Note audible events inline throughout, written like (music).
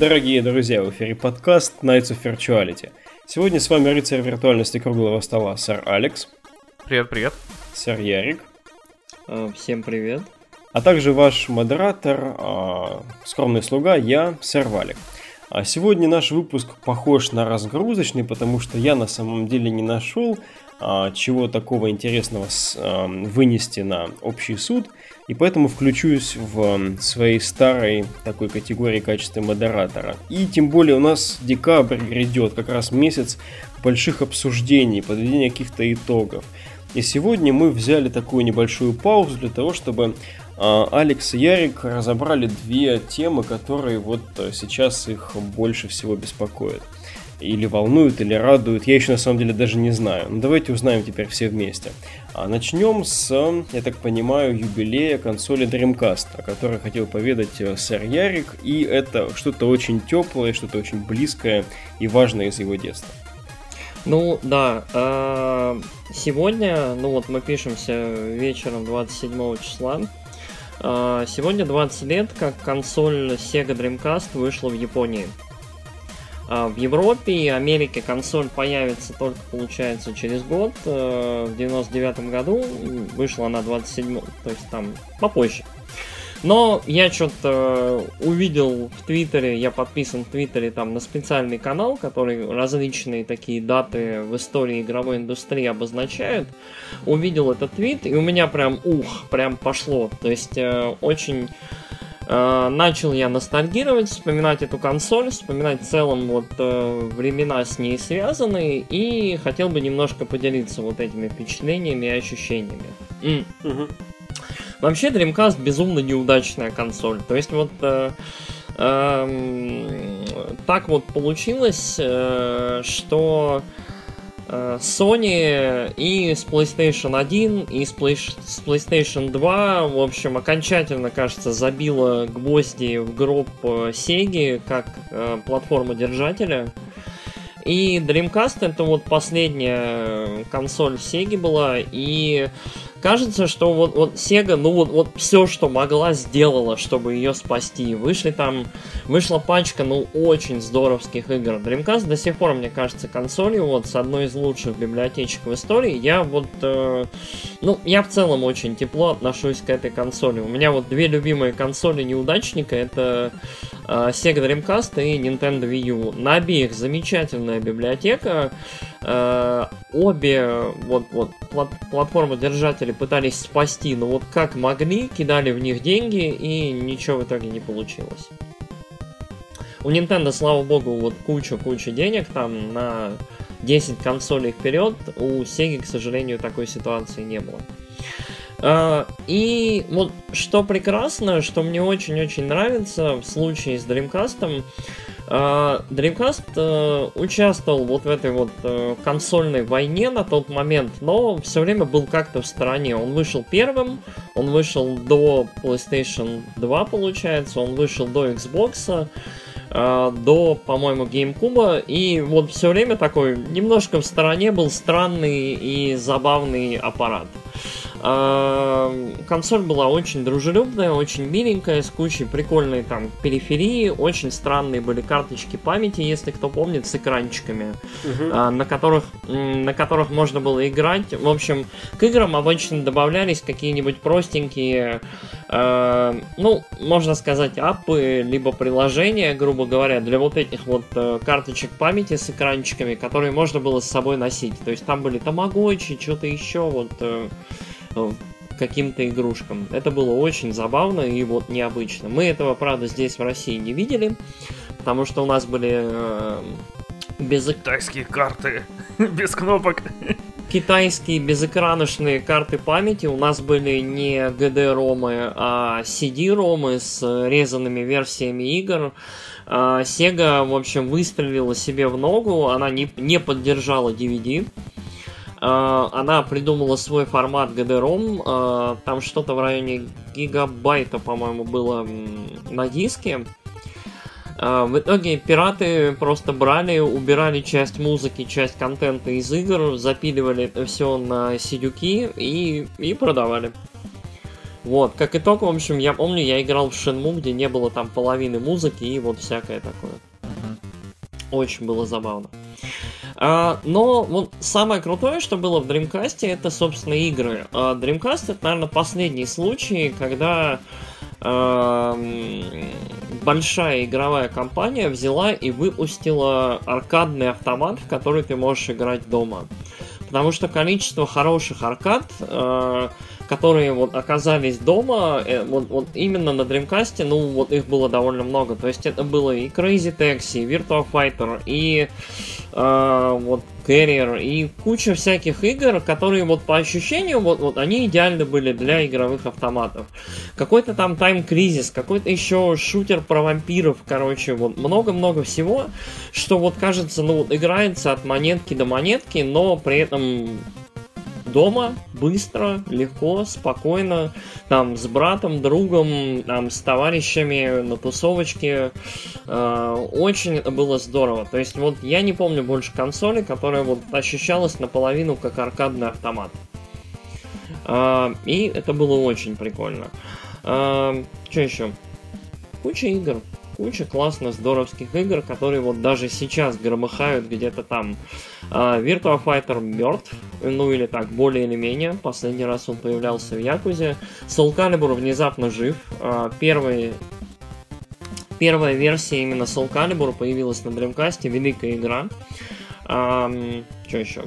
Дорогие друзья, в эфире подкаст Nights of Virtuality. Сегодня с вами рыцарь виртуальности круглого стола, сэр Алекс. Привет, привет. Сэр Ярик. А, всем привет. А также ваш модератор, а, скромный слуга, я, сэр Валик. А сегодня наш выпуск похож на разгрузочный, потому что я на самом деле не нашел а, чего такого интересного с, а, вынести на общий суд, и поэтому включусь в своей старой такой категории качества модератора. И тем более у нас декабрь грядет, как раз месяц больших обсуждений, подведения каких-то итогов. И сегодня мы взяли такую небольшую паузу для того, чтобы а, Алекс и Ярик разобрали две темы, которые вот сейчас их больше всего беспокоят или волнуют, или радуют. Я еще на самом деле даже не знаю. Но давайте узнаем теперь все вместе. А начнем с, я так понимаю, юбилея консоли Dreamcast, о которой хотел поведать э, сэр Ярик. И это что-то очень теплое, что-то очень близкое и важное из его детства. Ну да, э, сегодня, ну вот мы пишемся вечером 27 числа. Э, сегодня 20 лет, как консоль Sega Dreamcast вышла в Японии. А, в Европе и Америке консоль появится только, получается, через год. Э, в 99 году вышла она 27 то есть там попозже. Но я что-то увидел в Твиттере, я подписан в Твиттере там на специальный канал, который различные такие даты в истории игровой индустрии обозначают. Увидел этот твит, и у меня прям ух, прям пошло. То есть э, очень Э, начал я ностальгировать, вспоминать эту консоль, вспоминать в целом вот э, времена с ней связанные, и хотел бы немножко поделиться вот этими впечатлениями и ощущениями. Mm. Угу. Вообще Dreamcast безумно неудачная консоль. То есть вот э, э, так вот получилось, э, что Э, Sony и с PlayStation 1, и с, PlayStation 2, в общем, окончательно, кажется, забила гвозди в гроб э, Sega как э, платформа держателя. И Dreamcast это вот последняя консоль Sega была, и кажется, что вот, вот Sega, ну вот, вот все, что могла, сделала, чтобы ее спасти. Вышли там, вышла пачка, ну, очень здоровских игр. Dreamcast до сих пор, мне кажется, консолью вот с одной из лучших библиотечек в истории. Я вот, э, ну, я в целом очень тепло отношусь к этой консоли. У меня вот две любимые консоли неудачника, это э, Sega Dreamcast и Nintendo Wii U. На обеих замечательная библиотека. Э, обе вот, вот плат платформы держатели пытались спасти, но вот как могли, кидали в них деньги и ничего в итоге не получилось. У Nintendo, слава богу, вот куча-куча денег там на 10 консолей вперед. У Sega, к сожалению, такой ситуации не было. Uh, и вот что прекрасно, что мне очень-очень нравится в случае с Dreamcast, Dreamcast uh, участвовал вот в этой вот uh, консольной войне на тот момент, но все время был как-то в стороне. Он вышел первым, он вышел до PlayStation 2, получается, он вышел до Xbox, до, по-моему, GameCube, и вот все время такой немножко в стороне был странный и забавный аппарат. Консоль была очень дружелюбная, очень миленькая, с кучей прикольной там периферии, очень странные были карточки памяти, если кто помнит, с экранчиками, угу. на, которых, на которых можно было играть. В общем, к играм обычно добавлялись какие-нибудь простенькие, э, ну, можно сказать, апы, либо приложения, грубо говоря, для вот этих вот э, карточек памяти с экранчиками, которые можно было с собой носить. То есть там были тамагочи, что-то еще, вот... Э, каким-то игрушкам. Это было очень забавно и вот необычно. Мы этого, правда, здесь в России не видели, потому что у нас были э, без... Китайские карты, (laughs) без кнопок. Китайские безэкраночные карты памяти у нас были не GD-ромы, а CD-ромы с резанными версиями игр. А, Sega, в общем, выстрелила себе в ногу, она не, не поддержала DVD. А, она придумала свой формат GD-ROM, а, там что-то в районе гигабайта, по-моему, было на диске. А, в итоге пираты просто брали, убирали часть музыки, часть контента из игр, запиливали это все на сидюки и, и продавали. Вот, как итог, в общем, я помню, я играл в Shenmue, где не было там половины музыки и вот всякое такое. Очень было забавно. А, но вот самое крутое, что было в Dreamcast, это, собственно, игры. А Dreamcast это, наверное, последний случай, когда а, большая игровая компания взяла и выпустила аркадный автомат, в который ты можешь играть дома. Потому что количество хороших аркад э, которые вот оказались дома, э, вот, вот именно на Dreamcast, ну вот их было довольно много. То есть это было и Crazy Taxi, и Virtua Fighter, и э, вот Carrier, и куча всяких игр, которые вот по ощущению, вот, вот они идеальны были для игровых автоматов. Какой-то там Time Crisis, какой-то еще шутер про вампиров, короче, вот много-много всего, что вот кажется, ну вот играется от монетки до монетки, но при этом дома, быстро, легко, спокойно, там, с братом, другом, там, с товарищами на тусовочке. Э, очень это было здорово. То есть, вот я не помню больше консоли, которая вот ощущалась наполовину как аркадный автомат. Э, и это было очень прикольно. Э, что еще? Куча игр куча классных, здоровских игр, которые вот даже сейчас громыхают где-то там. Uh, Virtua Fighter мертв, ну или так, более или менее. Последний раз он появлялся в Якузе. Soul Calibur внезапно жив. Uh, первый первая версия именно Soul Calibur появилась на Dreamcast, великая игра. Um, что еще?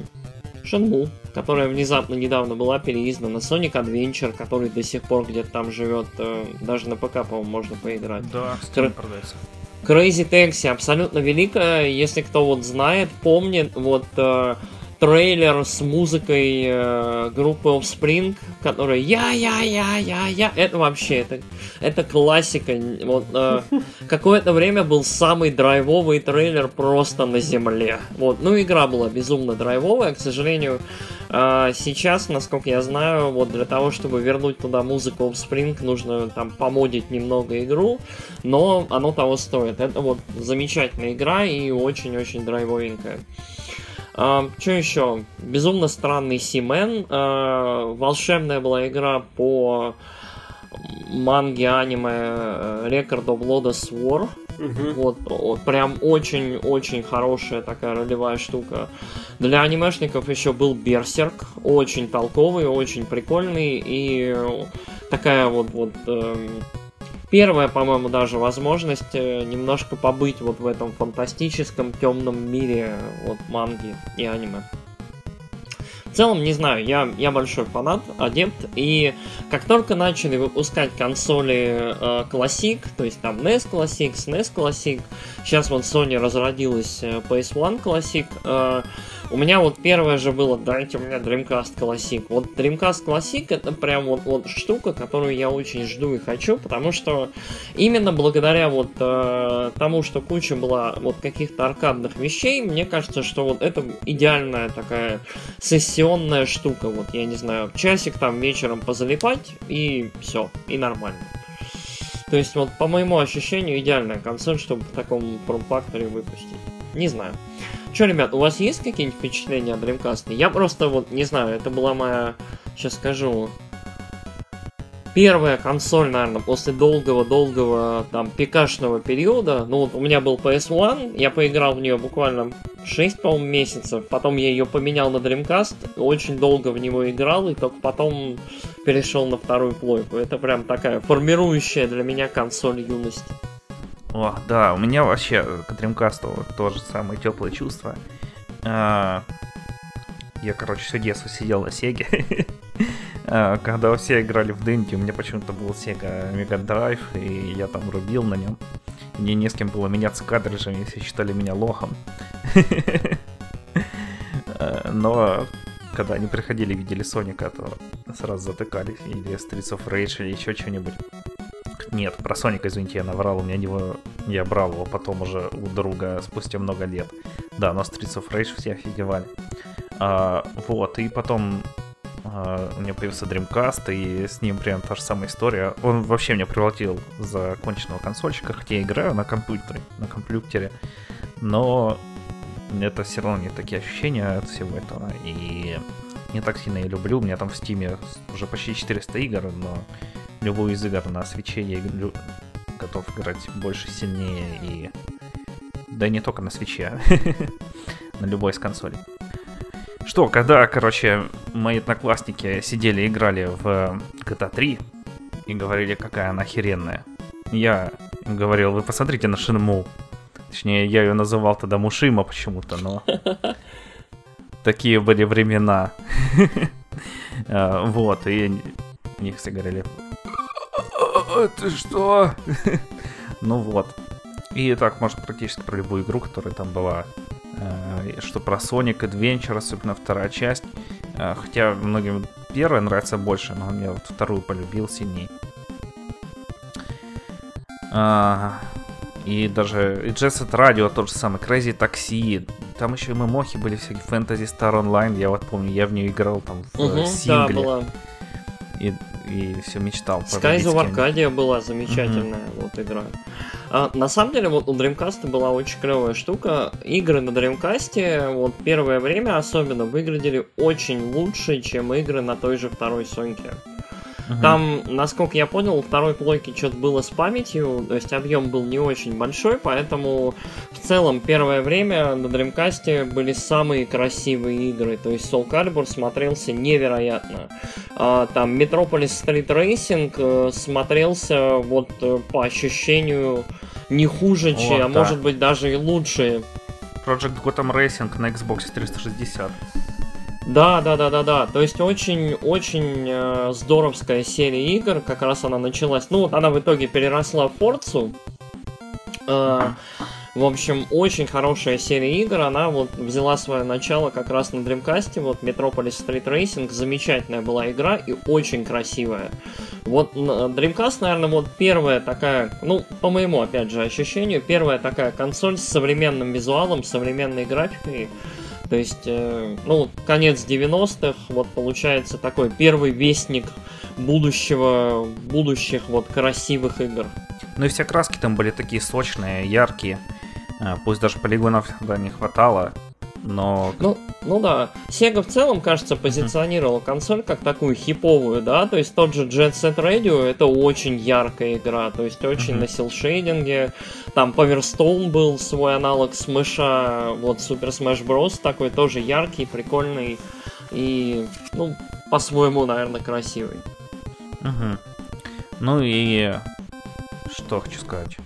Shenmue, которая внезапно недавно была переиздана, Sonic Adventure, который до сих пор где-то там живет, э, даже на ПК, по-моему, можно поиграть. Да, Steam продается. Crazy Taxi абсолютно великая, если кто вот знает, помнит, вот э, трейлер с музыкой э, группы Offspring, которая я-я-я-я-я, это вообще, это, это классика. Вот, э, (laughs) какое-то время был самый драйвовый трейлер просто на земле. Вот, ну игра была безумно драйвовая, к сожалению, э, сейчас, насколько я знаю, вот для того, чтобы вернуть туда музыку Offspring, нужно там помодить немного игру, но оно того стоит. Это вот замечательная игра и очень-очень драйвовенькая. А, что еще? Безумно странный Симен. А, волшебная была игра по манге, аниме э, Record of Lodoss War. Угу. Вот, вот, прям очень-очень хорошая такая ролевая штука. Для анимешников еще был Берсерк, очень толковый, очень прикольный и такая вот вот э, первая, по-моему, даже возможность э, немножко побыть вот в этом фантастическом темном мире вот манги и аниме. В целом, не знаю, я, я большой фанат, адепт, и как только начали выпускать консоли э, Classic, то есть там NES Classic, SNES Classic, сейчас вот Sony разродилась э, PS1 Classic, э, у меня вот первое же было, дайте у меня Dreamcast Classic. Вот Dreamcast Classic это прям вот, вот штука, которую я очень жду и хочу, потому что именно благодаря вот э, тому, что куча была вот каких-то аркадных вещей, мне кажется, что вот это идеальная такая сессионная штука. Вот я не знаю, часик там вечером позалипать и все, и нормально. То есть вот по моему ощущению идеальная консоль, чтобы в таком форм-факторе выпустить. Не знаю. Че, ребят, у вас есть какие-нибудь впечатления о Dreamcast? Я просто вот не знаю, это была моя, сейчас скажу, первая консоль, наверное, после долгого-долгого там пикашного периода. Ну вот у меня был PS1, я поиграл в нее буквально 6, по-моему, месяцев. Потом я ее поменял на Dreamcast, очень долго в него играл, и только потом перешел на вторую плойку. Это прям такая формирующая для меня консоль юности. О, да, у меня вообще к Dreamcast тоже самые теплые чувства. А, я, короче, все детство сидел на Сеге. (laughs) А, когда все играли в Дэнди, у меня почему-то был Sega Mega Drive, и я там рубил на нем. Мне не с кем было меняться картриджами, все считали меня лохом. (laughs) А, но когда они приходили и видели Соника, то сразу затыкались. Или Streets of Rage, или еще что-нибудь. Нет, про Соника, извините, я наврал, у меня него... Я брал его потом уже у друга спустя много лет. Да, но Streets of Rage все офигевали. А, вот, и потом у меня появился Dreamcast, и с ним прям та же самая история. Он вообще меня превратил в законченного консольщика, хотя я играю на компьютере, на компьютере, но это все равно не такие ощущения от всего этого, и не так сильно я люблю. У меня там в Стиме уже почти 400 игр, но любую из игр на свече я играю, готов играть больше, сильнее и... Да и не только на свече, (laughs) на любой из консолей. Что, когда, короче, мои одноклассники сидели и играли в GTA 3 и говорили, какая она охеренная, я говорил, вы посмотрите на Шинму. Точнее, я ее называл тогда Мушима почему-то, но... (laughs) Такие были времена. А, (laughs) вот, и них все говорили, ты что? (laughs) ну вот. И так, может, практически про любую игру, которая там была. Э, что про Sonic Adventure, особенно вторая часть. Э, хотя многим первая нравится больше, но я вот вторую полюбил сильней. А, и даже и Jet Set Radio тот же самый, Crazy Taxi. Там еще и мемохи были всякие, Fantasy Star Online. Я вот помню, я в нее играл там в угу, сингле. Да, была. И и все мечтал. Skies of Arcadia была замечательная mm-hmm. вот игра. А, на самом деле, вот у Dreamcast была очень клевая штука. Игры на Dreamcast вот первое время особенно выглядели очень лучше, чем игры на той же второй Соньке. Угу. Там, насколько я понял, у второй плойки что-то было с памятью, то есть объем был не очень большой, поэтому в целом первое время на Dreamcast были самые красивые игры. То есть Soul Calibur смотрелся невероятно. А, там Metropolis Street Racing э, смотрелся вот э, по ощущению не хуже, чем, а может быть даже и лучше. Project Gotham Racing на Xbox 360. Да, да, да, да, да. То есть очень-очень э, здоровская серия игр. Как раз она началась. Ну, вот она в итоге переросла в Форцу. Э, в общем, очень хорошая серия игр. Она вот взяла свое начало как раз на Dreamcast. Вот Metropolis Street Racing. Замечательная была игра и очень красивая. Вот Dreamcast, наверное, вот первая такая, ну, по моему, опять же, ощущению, первая такая консоль с современным визуалом, современной графикой. То есть, э, ну, конец 90-х, вот получается такой первый вестник будущего, будущих вот красивых игр. Ну и все краски там были такие сочные, яркие. А, пусть даже полигонов да, не хватало, но... Ну, ну да, Sega в целом, кажется, позиционировала mm-hmm. консоль как такую хиповую, да, то есть тот же Jet Set Radio это очень яркая игра, то есть очень mm-hmm. на силшейдинге, там Power Stone был свой аналог с мыша, вот Super Smash Bros. такой тоже яркий, прикольный и, ну, по-своему, наверное, красивый. Угу. Ну и что хочу сказать.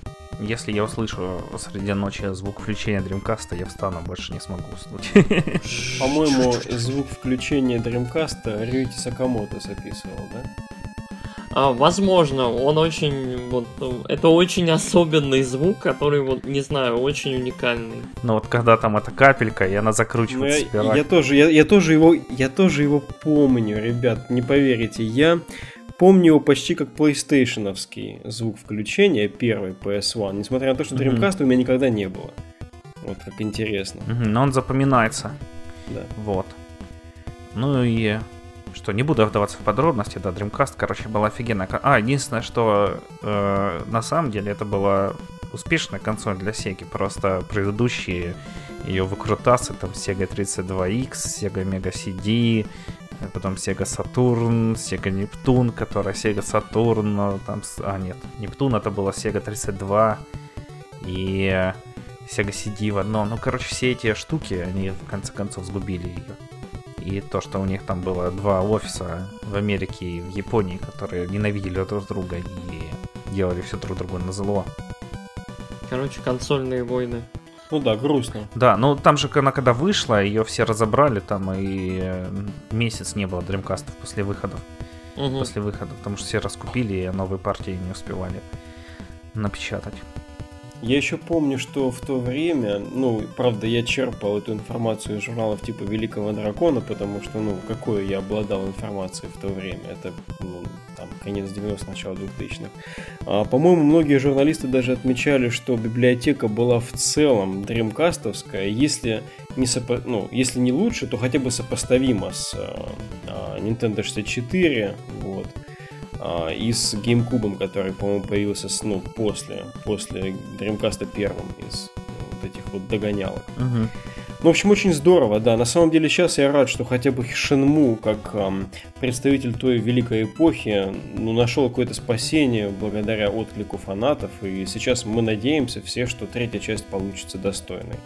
Если я услышу среди ночи звук включения Dreamcast, я встану, больше не смогу уснуть. (laughs) По-моему, звук включения Dreamcast Рюити Сакамото записывал, да? А, возможно, он очень, вот, это очень особенный звук, который, вот, не знаю, очень уникальный. Ну вот когда там эта капелька, и она закручивается. Ну, я, я тоже, я, я тоже его, я тоже его помню, ребят, не поверите, я помню его почти как PlayStationовский звук включения, первый PS1, несмотря на то, что Dreamcast mm-hmm. у меня никогда не было. Вот как интересно. Mm-hmm, но он запоминается. Да. Вот. Ну и что, не буду вдаваться в подробности, да, Dreamcast, короче, была офигенная. А, единственное, что э, на самом деле это была успешная консоль для Sega, просто предыдущие ее выкрутасы, там Sega 32X, Sega Mega CD, потом Sega Saturn, Sega Neptune, которая Sega Saturn, там, а нет, Нептун это была Sega 32 и Sega CD в одном. Ну, короче, все эти штуки, они в конце концов сгубили ее. И то, что у них там было два офиса в Америке и в Японии, которые ненавидели друг друга и делали все друг другу на зло. Короче, консольные войны. Ну да, грустно. Да, ну там же она когда вышла, ее все разобрали, там и э, месяц не было дримкастов после выходов. Угу. После выхода, потому что все раскупили, и новые партии не успевали напечатать. Я еще помню, что в то время, ну, правда, я черпал эту информацию из журналов типа Великого Дракона, потому что, ну, какой я обладал информацией в то время, это, ну, там, конец 90-х, начало 2000-х. А, по-моему, многие журналисты даже отмечали, что библиотека была в целом дримкастовская, если не, сопо... ну, если не лучше, то хотя бы сопоставима с а, Nintendo 64, вот а, и с GameCube, который, по-моему, появился ну, после, после Dreamcast первым из вот этих вот догонялок. Угу. Ну, в общем, очень здорово, да. На самом деле сейчас я рад, что хотя бы Шенму, как эм, представитель той великой эпохи, ну, нашел какое-то спасение благодаря отклику фанатов. И сейчас мы надеемся все, что третья часть получится достойной.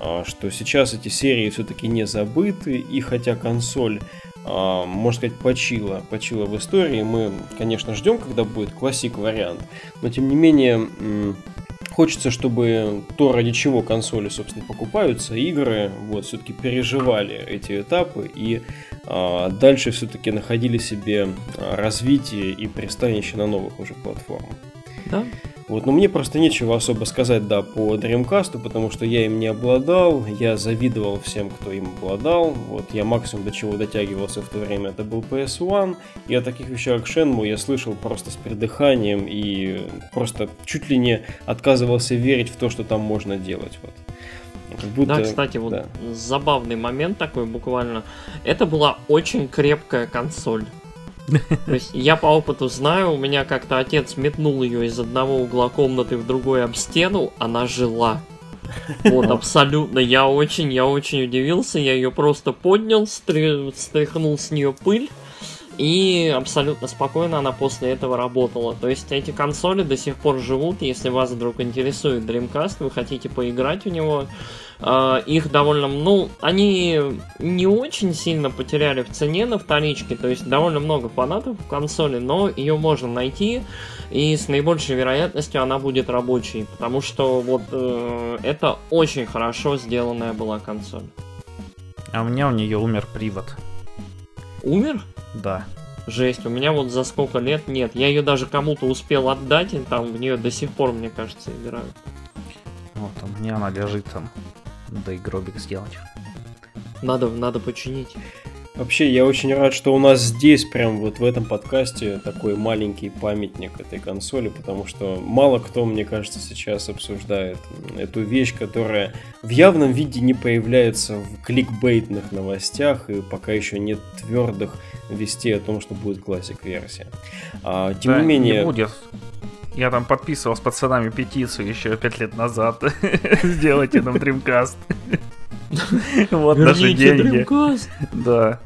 А, что сейчас эти серии все-таки не забыты, и хотя консоль можно сказать, почила, почила в истории. Мы, конечно, ждем, когда будет классик вариант, но тем не менее Хочется, чтобы то, ради чего консоли, собственно, покупаются, игры, вот, все-таки переживали эти этапы и а, дальше все-таки находили себе а, развитие и пристанище на новых уже платформах. Да, вот, но мне просто нечего особо сказать, да, по Dreamcast, потому что я им не обладал, я завидовал всем, кто им обладал, вот, я максимум до чего дотягивался в то время, это был PS1, и о таких вещах, как Shenmue, я слышал просто с придыханием и просто чуть ли не отказывался верить в то, что там можно делать, вот. Как будто, да, кстати, вот да. забавный момент такой буквально. Это была очень крепкая консоль. То есть я по опыту знаю, у меня как-то отец метнул ее из одного угла комнаты в другой об стену, она жила. Вот, абсолютно. Я очень, я очень удивился. Я ее просто поднял, стряхнул с нее пыль. И абсолютно спокойно она после этого работала. То есть эти консоли до сих пор живут. Если вас вдруг интересует Dreamcast, вы хотите поиграть в него, их довольно, ну, они не очень сильно потеряли в цене на вторичке, то есть довольно много фанатов в консоли, но ее можно найти, и с наибольшей вероятностью она будет рабочей, потому что вот э, это очень хорошо сделанная была консоль. А у меня у нее умер привод. Умер? Да. Жесть, у меня вот за сколько лет нет. Я ее даже кому-то успел отдать, и там в нее до сих пор, мне кажется, играют. Вот, у меня она лежит там. Да и гробик сделать. Надо, надо починить. Вообще, я очень рад, что у нас здесь, прям вот в этом подкасте, такой маленький памятник этой консоли, потому что мало кто, мне кажется, сейчас обсуждает эту вещь, которая в явном виде не появляется в кликбейтных новостях, и пока еще нет твердых вести о том, что будет классик-версия. А, тем да, не менее... Не будет. Я там подписывал с пацанами петицию еще пять лет назад. (laughs) Сделайте нам Dreamcast. Вот наши деньги. Да.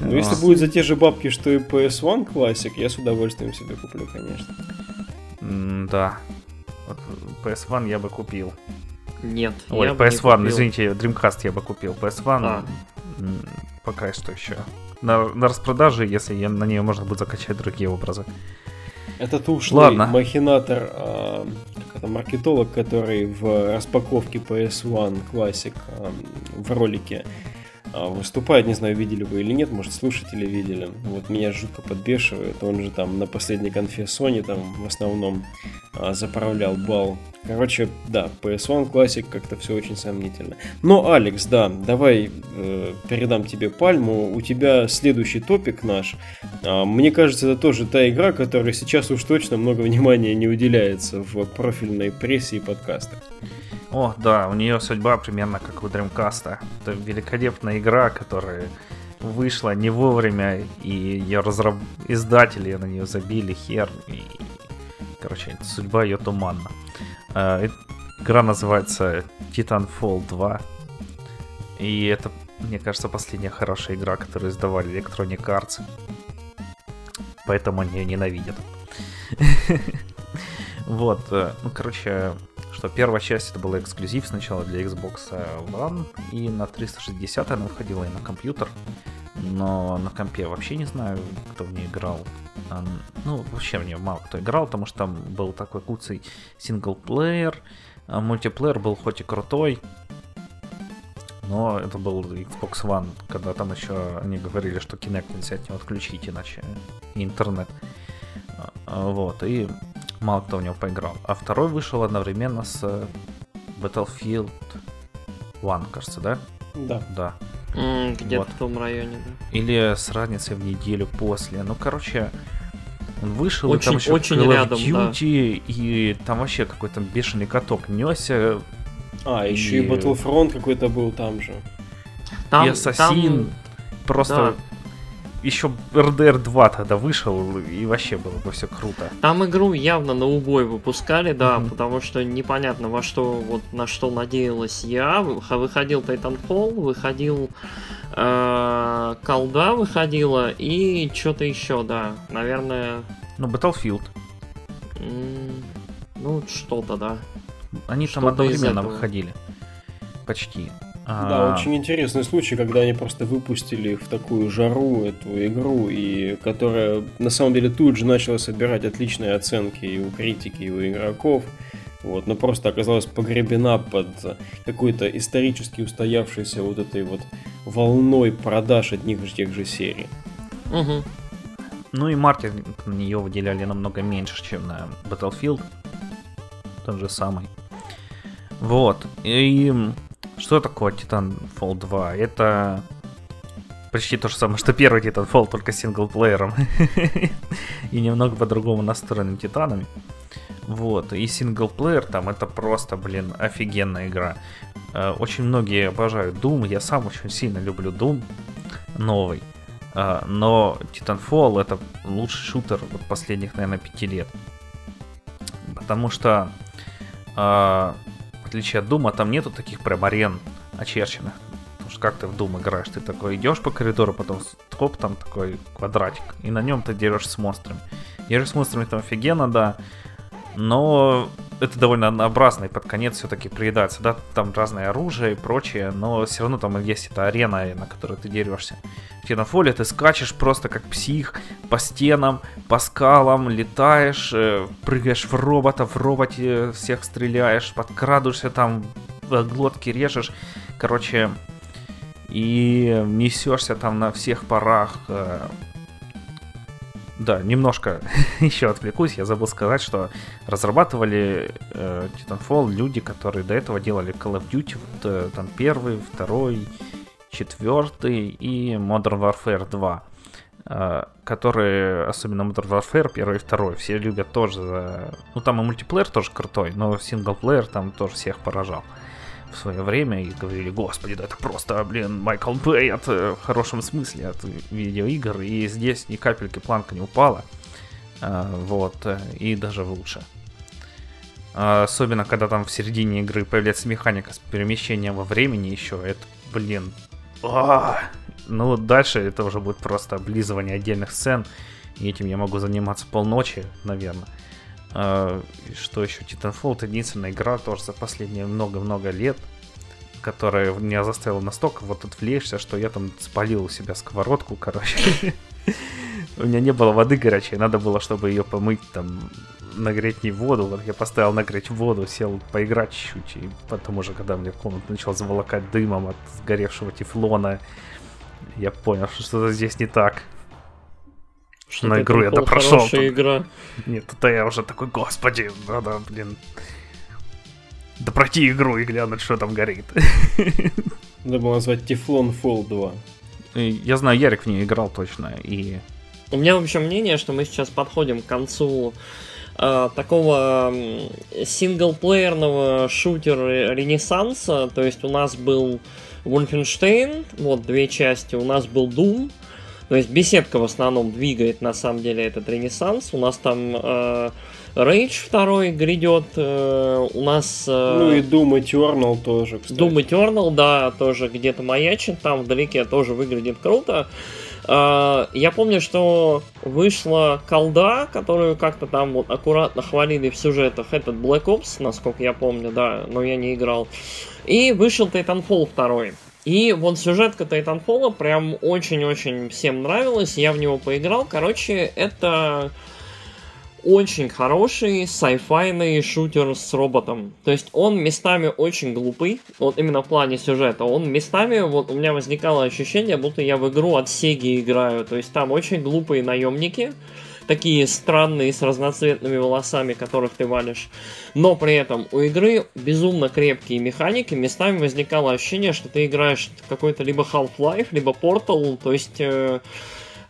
Ну, если будет за те же бабки, что и PS1 Classic, я с удовольствием себе куплю, конечно. Да. PS1 я бы купил. Нет. Ой, PS1, извините, Dreamcast я бы купил. PS1 а. пока что еще. На, на распродаже, если я, на нее можно будет закачать другие образы. Этот ушлый Ладно. махинатор, э, это маркетолог, который в распаковке PS1 Classic э, в ролике выступает, не знаю, видели вы или нет, может, слушатели видели. Вот меня жутко подбешивает. Он же там на последней конфе Sony там в основном э, заправлял бал Короче, да, PS1 Classic как-то все очень сомнительно. Но, Алекс, да, давай э, передам тебе пальму. У тебя следующий топик наш. А, мне кажется, это тоже та игра, которой сейчас уж точно много внимания не уделяется в профильной прессе и подкастах. О, да, у нее судьба примерно как у Dreamcast. Это великолепная игра, которая вышла не вовремя, и ее разраб... издатели на нее забили хер. И... Короче, судьба ее туманна. А, игра называется Titanfall 2. И это, мне кажется, последняя хорошая игра, которую издавали Electronic Arts. Поэтому они ее ненавидят. (laughs) Вот, э, ну, короче, что первая часть это была эксклюзив сначала для Xbox One, и на 360 она выходила и на компьютер, но на компе вообще не знаю, кто в ней играл. Ну, вообще в нее мало кто играл, потому что там был такой куцый синглплеер, а мультиплеер был хоть и крутой, но это был Xbox One, когда там еще они говорили, что Kinect нельзя от него отключить, иначе интернет. А, вот, и мало кто в него поиграл. А второй вышел одновременно с Battlefield One, кажется, да? Да. Да. Mm, где-то вот. в том районе, да. Или с разницей в неделю после. Ну, короче, он вышел, очень, и там еще очень Call рядом, Duty, да. и там вообще какой-то бешеный каток несся. А, и... еще и Battlefront какой-то был там же. Там, и Ассасин. Там... Просто... Да. Еще RDR 2 тогда вышел, и вообще было бы все круто. Там игру явно на убой выпускали, да, mm-hmm. потому что непонятно во что, вот на что надеялась я. Выходил Titanfall, выходил э, колда выходила и что-то еще, да, наверное. Ну, Battlefield. ну, что-то, да. Они что там одновременно выходили. Почти. Да, а... очень интересный случай, когда они просто выпустили в такую жару эту игру, и которая на самом деле тут же начала собирать отличные оценки и у критики, и у игроков. Вот, но просто оказалась погребена под какой-то исторически устоявшейся вот этой вот волной продаж одних и тех же серий. Угу. Ну и маркетинг на нее выделяли намного меньше, чем на Battlefield. Тот же самый. Вот. И что такое Titanfall 2? Это почти то же самое, что первый Titanfall, только синглплеером. (laughs) и немного по-другому настроенным титанами. Вот, и синглплеер там это просто, блин, офигенная игра. Э, очень многие обожают Doom, я сам очень сильно люблю Doom новый. Э, но Titanfall это лучший шутер последних, наверное, пяти лет. Потому что э, отличие от Дума, там нету таких прям арен очерченных. Потому что как ты в Doom играешь? Ты такой идешь по коридору, потом хоп, там такой квадратик. И на нем ты дерешься с монстрами. Дерешь с монстрами там офигенно, да. Но это довольно однообразно, и под конец все-таки приедается, да, там разное оружие и прочее, но все равно там есть эта арена, на которой ты дерешься. В Titanfall ты скачешь просто как псих по стенам, по скалам, летаешь, э, прыгаешь в робота, в роботе всех стреляешь, подкрадываешься там, глотки режешь, короче, и несешься там на всех парах, э, да, немножко (laughs) еще отвлекусь. Я забыл сказать, что разрабатывали э, Titanfall люди, которые до этого делали Call of Duty, вот, э, там первый, второй, четвертый и Modern Warfare 2 э, которые, особенно Modern Warfare, первый и второй, все любят тоже. Ну, там и мультиплеер тоже крутой, но синглплеер там тоже всех поражал в свое время и говорили, господи, да это просто, блин, Майкл Бэй от, э, в хорошем смысле от видеоигр, и здесь ни капельки планка не упала, а, вот, э, и даже лучше. А, особенно, когда там в середине игры появляется механика с перемещением во времени еще, это, блин, а, ну дальше это уже будет просто облизывание отдельных сцен, и этим я могу заниматься полночи, наверное. А, что еще? Titanfall это единственная игра тоже за последние много-много лет, которая меня заставила настолько вот отвлечься, что я там спалил у себя сковородку, короче. (laughs) У меня не было воды горячей, надо было, чтобы ее помыть, там, нагреть не воду. Вот я поставил нагреть воду, сел поиграть чуть-чуть, и потом уже, когда мне комнату начал заволокать дымом от сгоревшего тефлона, я понял, что что-то здесь не так. Что на игру я допрошел. Хорошая игра. Нет, тут я уже такой, господи, надо, блин, да пройти игру и глянуть, что там горит. (laughs) Надо было назвать Тефлон Fall 2. Я знаю, Ярик в нее играл точно, и... У меня вообще мнение, что мы сейчас подходим к концу э, такого синглплеерного шутера ренессанса. То есть у нас был Wolfenstein, вот две части, у нас был Doom, то есть беседка в основном двигает на самом деле этот ренессанс. У нас там э, Rage второй грядет. Э, у нас... Э, ну и Doom Eternal тоже, кстати. Doom Eternal, да, тоже где-то маячит. Там вдалеке тоже выглядит круто. Э, я помню, что вышла колда, которую как-то там вот аккуратно хвалили в сюжетах. Этот Black Ops, насколько я помню, да, но я не играл. И вышел Titanfall 2. И вот сюжетка Titanfall прям очень-очень всем нравилась, я в него поиграл. Короче, это очень хороший sci-fi шутер с роботом. То есть он местами очень глупый, вот именно в плане сюжета. Он местами, вот у меня возникало ощущение, будто я в игру от Сеги играю. То есть там очень глупые наемники, такие странные с разноцветными волосами, которых ты валишь. Но при этом у игры безумно крепкие механики. Местами возникало ощущение, что ты играешь какой-то либо Half-Life, либо Portal. То есть э,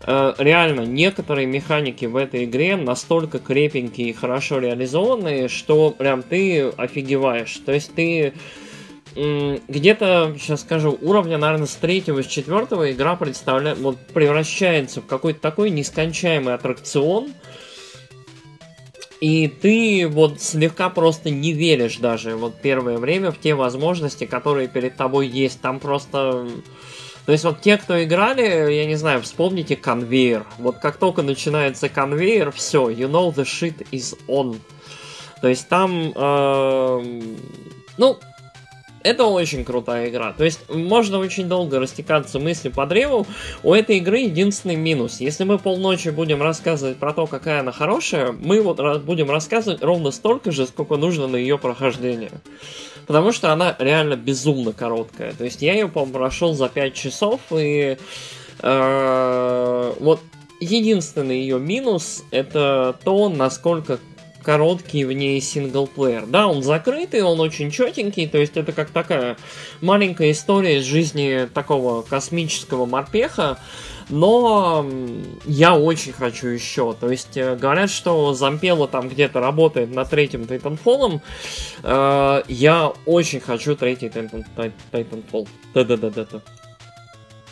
э, реально некоторые механики в этой игре настолько крепенькие и хорошо реализованные, что прям ты офигеваешь. То есть ты где-то, сейчас скажу, уровня, наверное, с третьего, с четвертого игра представляет, вот превращается в какой-то такой нескончаемый аттракцион, и ты вот слегка просто не веришь даже вот первое время в те возможности, которые перед тобой есть. Там просто... То есть вот те, кто играли, я не знаю, вспомните конвейер. Вот как только начинается конвейер, все, you know the shit is on. То есть там... Э, ну, это очень крутая игра. То есть можно очень долго растекаться мыслью по древу. У этой игры единственный минус. Если мы полночи будем рассказывать про то, какая она хорошая, мы вот будем рассказывать ровно столько же, сколько нужно на ее прохождение. Потому что она реально безумно короткая. То есть я ее, по-моему, прошел за 5 часов, и э, вот единственный ее минус это то, насколько короткий в ней синглплеер. Да, он закрытый, он очень четенький, то есть это как такая маленькая история из жизни такого космического морпеха, но я очень хочу еще. То есть э, говорят, что Зампела там где-то работает над третьим Titanfall. Э, я очень хочу третий Titanfall. Да-да-да-да.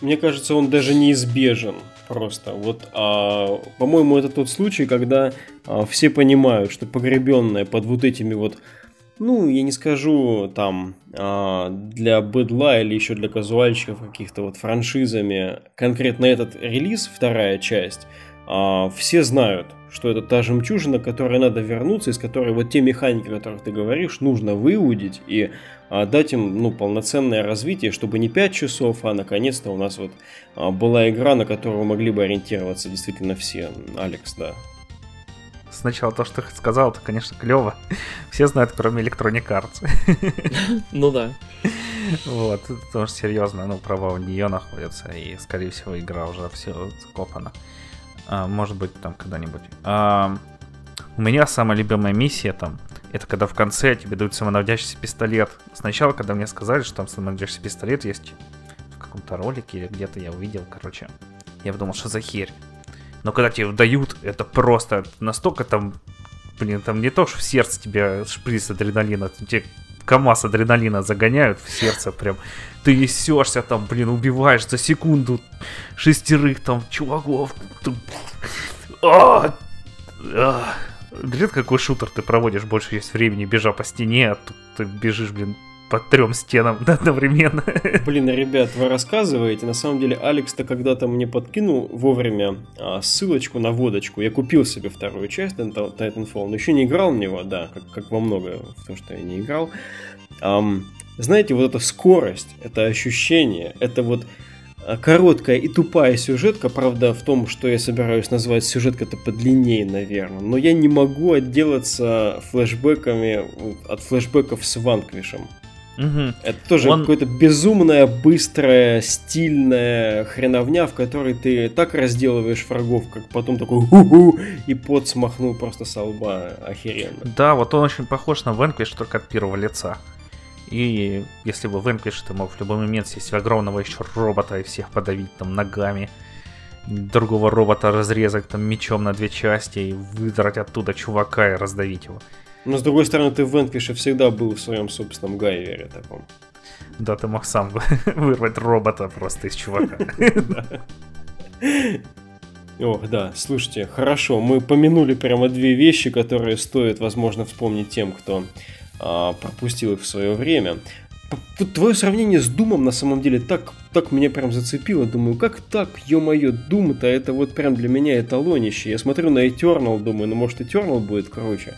Мне кажется, он даже неизбежен просто. Вот, а, по-моему, это тот случай, когда а, все понимают, что погребенное под вот этими вот, ну, я не скажу там а, для быдла или еще для казуальщиков каких-то вот франшизами, конкретно этот релиз, вторая часть, а, все знают, что это та жемчужина, к которой надо вернуться, из которой вот те механики, о которых ты говоришь, нужно выудить и а, дать им ну, полноценное развитие, чтобы не 5 часов, а наконец-то у нас вот а, была игра, на которую могли бы ориентироваться действительно все. Алекс, да. Сначала то, что ты сказал, это, конечно, клево. (laughs) Все знают, кроме Electronic Arts. (laughs) Ну да. Вот, потому что серьезно, ну, права у нее находятся, и, скорее всего, игра уже все закопана. А, может быть, там когда-нибудь. А, у меня самая любимая миссия там, это когда в конце тебе дают самонаводящийся пистолет. Сначала, когда мне сказали, что там самонаводящийся пистолет есть в каком-то ролике или где-то я увидел, короче, я подумал, что за херь. Но когда тебе дают, это просто настолько там, блин, там не то, что в сердце тебе шприц адреналина, тебе КамАЗ адреналина загоняют в сердце прям. Ты несешься там, блин, убиваешь за секунду шестерых там чуваков. А! А! Блин, какой шутер ты проводишь больше есть времени, бежа по стене, а тут ты бежишь, блин, по трем стенам (laughs) одновременно. Блин, ребят, вы рассказываете. На самом деле, Алекс-то когда-то мне подкинул вовремя а, ссылочку на водочку. Я купил себе вторую часть Titanfall, но еще не играл в него, да, как, как во многое в то, что я не играл. Um, знаете, вот эта скорость, это ощущение, это вот а, короткая и тупая сюжетка, правда, в том, что я собираюсь назвать сюжетка-то подлиннее, наверное, но я не могу отделаться флешбеками от флешбеков с Ванквишем. Угу. Это тоже Он... какое-то безумная, быстрая, стильная хреновня, в которой ты так разделываешь врагов, как потом такой ху-ху, и пот смахнул просто со лба охеренно. Да, вот он очень похож на Vanquish, только от первого лица. И если бы Vanquish, ты мог в любой момент сесть в огромного еще робота и всех подавить там ногами, другого робота разрезать там мечом на две части и выдрать оттуда чувака и раздавить его. Но с другой стороны, ты в Венквише всегда был в своем собственном гайвере таком. Да, ты мог сам (laughs) вырвать робота просто из чувака. (laughs) Ох, да, слушайте, хорошо, мы помянули прямо две вещи, которые стоит, возможно, вспомнить тем, кто а, пропустил их в свое время. Твое сравнение с Думом на самом деле так, так меня прям зацепило. Думаю, как так, ё-моё, Дум-то это вот прям для меня эталонище. Я смотрю на Eternal, думаю, ну может Eternal будет круче.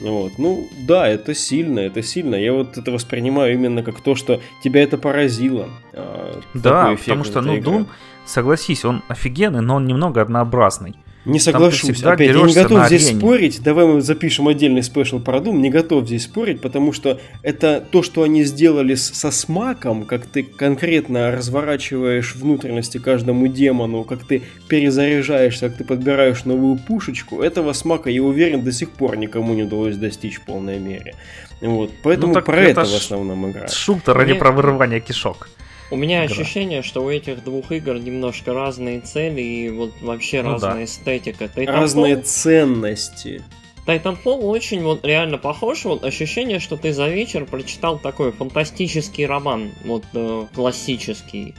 Вот. Ну, да, это сильно, это сильно. Я вот это воспринимаю именно как то, что тебя это поразило. А, да, потому что, ну, Doom, согласись, он офигенный, но он немного однообразный. Не соглашусь. Опять, я не готов здесь арене. спорить. Давай мы запишем отдельный спешл про Doom. Не готов здесь спорить, потому что это то, что они сделали со смаком, как ты конкретно разворачиваешь внутренности каждому демону, как ты перезаряжаешься, как ты подбираешь новую пушечку. Этого смака, я уверен, до сих пор никому не удалось достичь в полной мере. Вот, поэтому ну, про это, это в основном игра. Шутер ради про вырывание кишок. У меня игра. ощущение, что у этих двух игр немножко разные цели и вот вообще ну, разная да. эстетика. Titanfall... Разные ценности. Titanfall очень вот реально похож, вот ощущение, что ты за вечер прочитал такой фантастический роман, вот э, классический.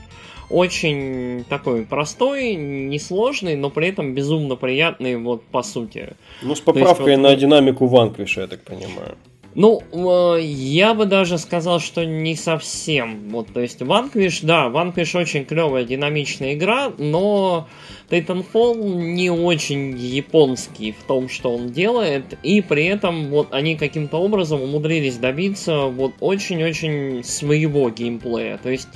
Очень такой простой, несложный, но при этом безумно приятный, вот по сути. Ну, с поправкой есть, вот, на динамику Ванквиша, я так понимаю. Ну, э, я бы даже сказал, что не совсем. Вот, то есть, Vanquish, да, Vanquish очень клевая, динамичная игра, но Titanfall не очень японский в том, что он делает, и при этом вот они каким-то образом умудрились добиться вот очень-очень своего геймплея. То есть,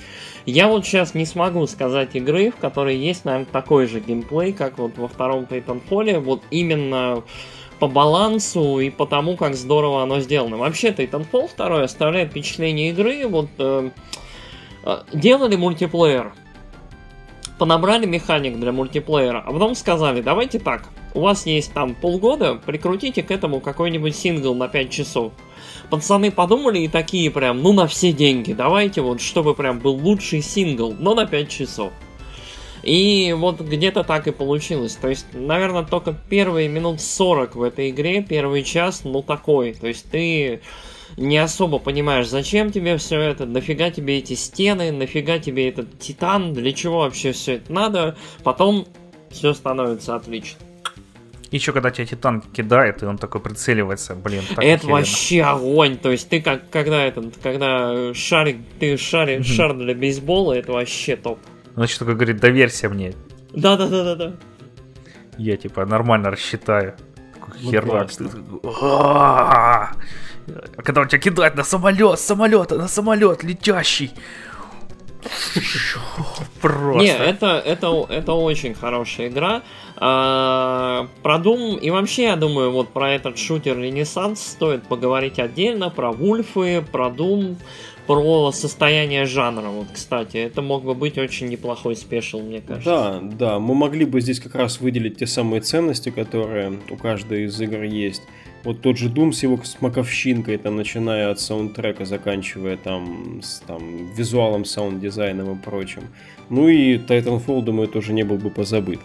я вот сейчас не смогу сказать игры, в которой есть, наверное, такой же геймплей, как вот во втором Titanfall, вот именно по балансу и по тому, как здорово оно сделано. Вообще, Titanfall 2 оставляет впечатление игры, вот э, э, делали мультиплеер, понабрали механик для мультиплеера, а потом сказали, давайте так, у вас есть там полгода, прикрутите к этому какой-нибудь сингл на 5 часов. Пацаны подумали и такие прям, ну на все деньги, давайте вот, чтобы прям был лучший сингл, но на 5 часов. И вот где-то так и получилось. То есть, наверное, только первые минут 40 в этой игре, первый час, ну такой. То есть ты не особо понимаешь, зачем тебе все это, нафига тебе эти стены, нафига тебе этот титан, для чего вообще все это надо. Потом все становится отлично. Еще когда тебя Титан кидает, и он такой прицеливается, блин, так Это охеренно. вообще огонь. То есть ты как когда этот, когда шарик, ты шарик, шар для бейсбола, это вообще топ. Значит, только говорит, доверься мне. Да, да, да, да, да. Я типа нормально рассчитаю. Херак. А когда он тебя кидает на самолет, самолет, на самолет летящий. Просто. Не, это, это, это очень хорошая игра. А, про Doom и вообще, я думаю, вот про этот шутер Ренессанс стоит поговорить отдельно, про Вульфы, про Doom про состояние жанра, вот, кстати. Это мог бы быть очень неплохой спешл, мне кажется. Да, да, мы могли бы здесь как раз выделить те самые ценности, которые у каждой из игр есть. Вот тот же Doom с его смаковщинкой, там, начиная от саундтрека, заканчивая там, с там, визуалом, саунд-дизайном и прочим. Ну и Titanfall, думаю, тоже не был бы позабыт.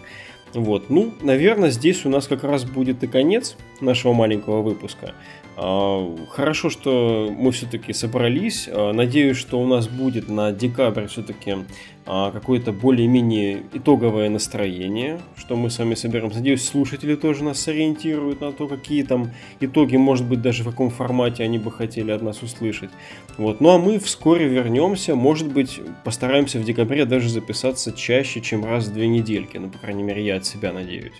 Вот, ну, наверное, здесь у нас как раз будет и конец нашего маленького выпуска. А, хорошо, что мы все-таки собрались. А, надеюсь, что у нас будет на декабрь все-таки а, какое-то более-менее итоговое настроение, что мы с вами соберемся. Надеюсь, слушатели тоже нас сориентируют на то, какие там итоги, может быть, даже в каком формате они бы хотели от нас услышать. Вот. Ну а мы вскоре вернемся. Может быть, постараемся в декабре даже записаться чаще, чем раз в две недельки. Ну, по крайней мере, я от себя надеюсь.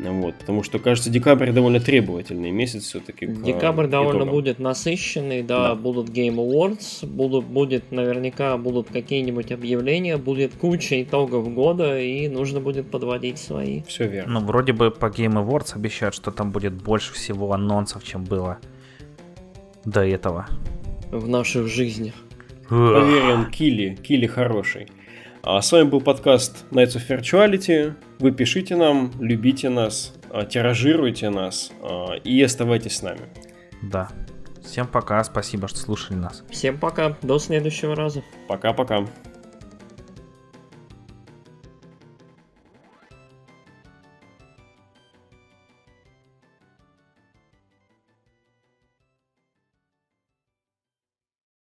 Вот, потому что, кажется, декабрь довольно требовательный месяц все-таки. Декабрь к, довольно итогам. будет насыщенный, да, да, будут Game Awards, будут, будет наверняка будут какие-нибудь объявления, будет куча итогов года, и нужно будет подводить свои. Все верно. Ну, вроде бы по Game Awards обещают, что там будет больше всего анонсов, чем было до этого. В наших жизнях. Поверим, Килли, Килли хороший. А с вами был подкаст Nights of Virtuality. Вы пишите нам, любите нас, а, тиражируйте нас а, и оставайтесь с нами. Да. Всем пока, спасибо, что слушали нас. Всем пока, до следующего раза. Пока-пока.